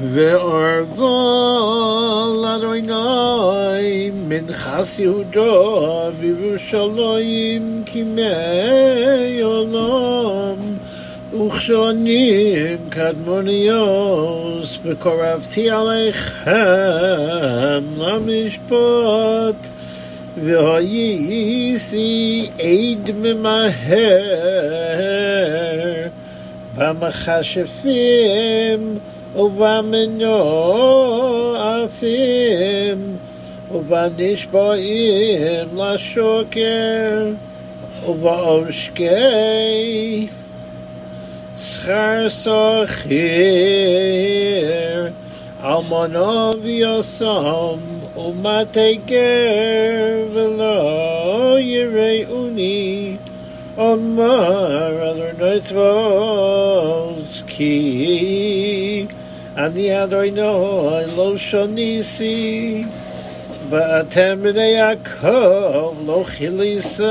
וארגול אדוני מנחס יהודו וירושלים כימי עולם וכשונים קדמוניוס וקורבתי עליכם למשפט והייתי עד ממהר במכשפים ובמנועפים ובנשבעים לשוקר ובעושקי שכר סוחר אלמונו ויוסם ומטה גר ולא יראוני אומר אדוני צבאות כי אני אדוני לא שוניסי ואתם בני יעקב לא חיליסם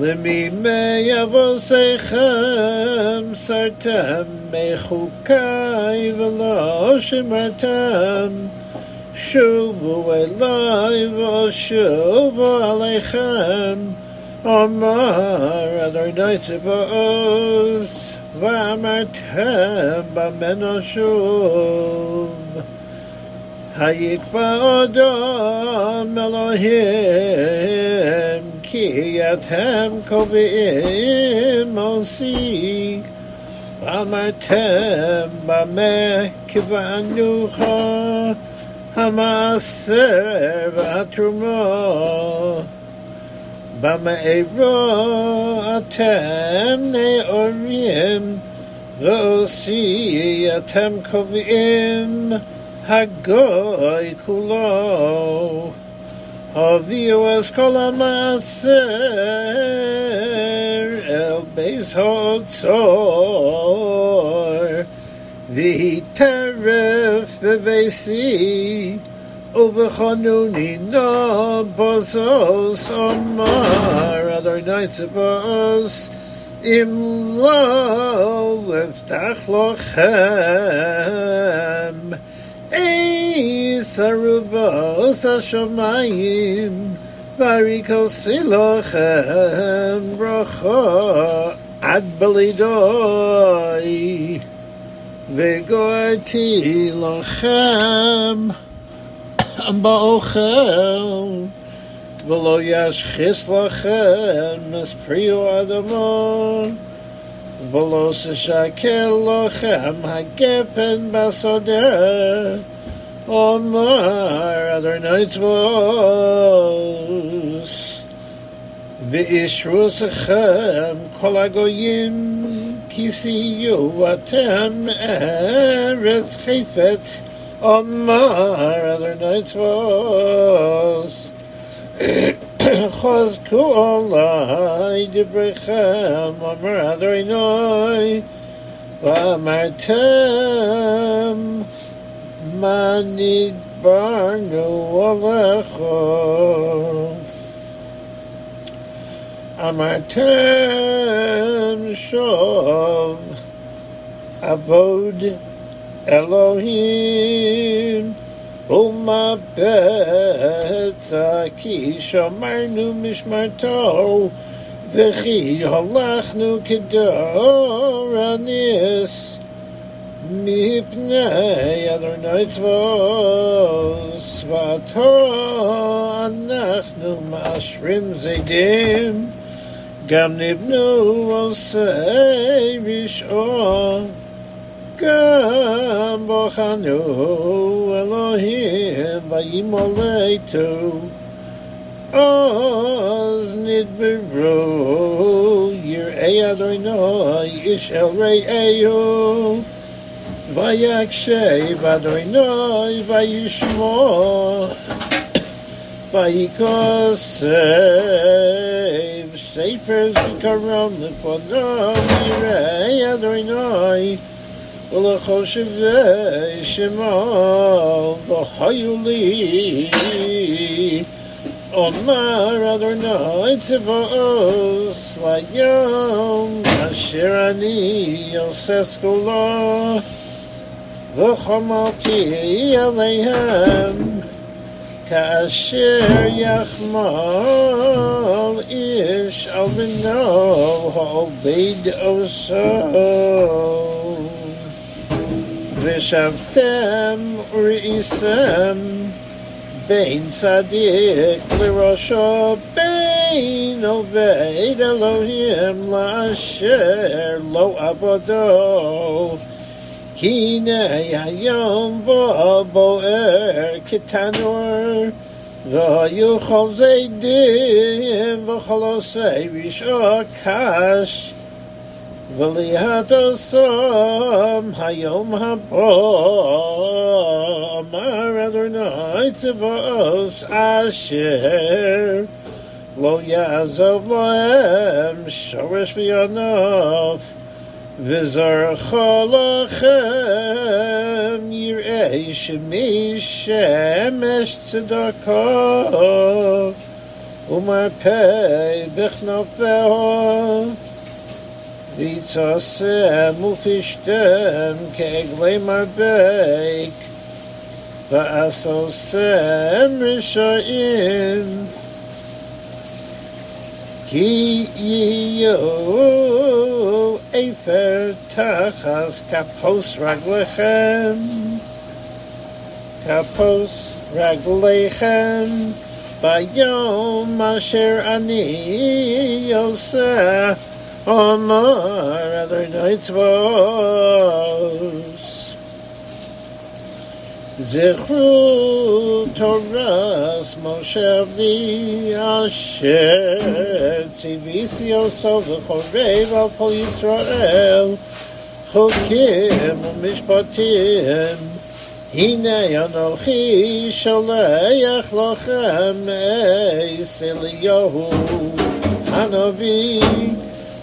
למימי אבוסיכם סרתם מחוקי ולא שמרתם שובו אליי ושובו עליכם אמר אדוני צבאות ואמרתם במן שוב היקבע אדם אלוהים כי אתם קובעים עושי ואמרתם במה כיוונוך המעשר והתרומה במארו אתם נאורים ועושי אתם קובעים הגוי כולו הביאו אז כל המעשר אל בייס האוצר והיא טרף בביסי ובחנוני נבוזוס אמר אדוני צבוס אם לא אבטח לכם אייס הרובוס השמיים varikosi lochem bracha ad belidoi וגורתי לכם באוכל ולא ישחיס לכם מספריו אדמו ולא ששקל לכם הגפן בסודר אומר אדוני צבוס ואישרו שכם כל הגויים כי סיו אתם ארץ חפץ אומר אדוני צבוס חזקו עלי דבריכם אומר אדוני ואמרתם מה נדברנו עליך אמרתם שוב עבוד אלוהים ומה בצע כי שמרנו משמרתו וכי הלכנו כדור הניס מפני אדוני צבוס ואתו אנחנו מאשרים זדים גם נבנו עושי רשעו גם בחנו אלוהים וימולדו אז נדברו יראי אדוני איש אל רעהו ויקשב אדוני וישמע ויקוסב ספר זיכרון לפניו יראי אדוני ולכל שבי שמע וחיו לי Omar Adonai Tzivos Layom Asher Ani Yoses Kula V'chomalti Aleihem Kasher Yachmal Ish Al Bino Ha'obed Oso V'shavtem Re'isem Bein Tzadik L'Rosho Bein Oved Elohim La'asher Lo Abodo Kine Hayom Bo Boer Kitanor V'yuchol Zaydim V'cholosei V'sho Kash Hayom Habo Amar Adonai Tzivos Asher. Lo Yazov Lohem Shoresh V'yonof V'zar Cholachem Yirei Shemi Shemesh Tzedakah Umar Pei Bichnofeho ויצאסם ופישתם כעגלי מרבק ואסוסם רשעים כי יהיו איפר תחס כפוס רגליכם כפוס רגליכם ביום אשר אני עושה a na rader nayts vos ze khotras moshev i shel tsvis yo so ze for rave a politserel khokem mich portiern in a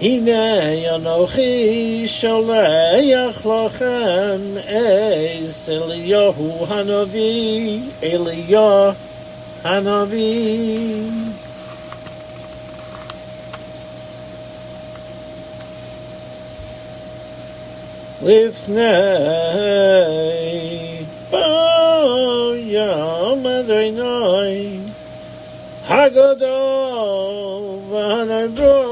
הנה אנוכי שולח לכם אס אליהו הנביא, אליה הנביא. לפני ביום אדוני הגדול והנדור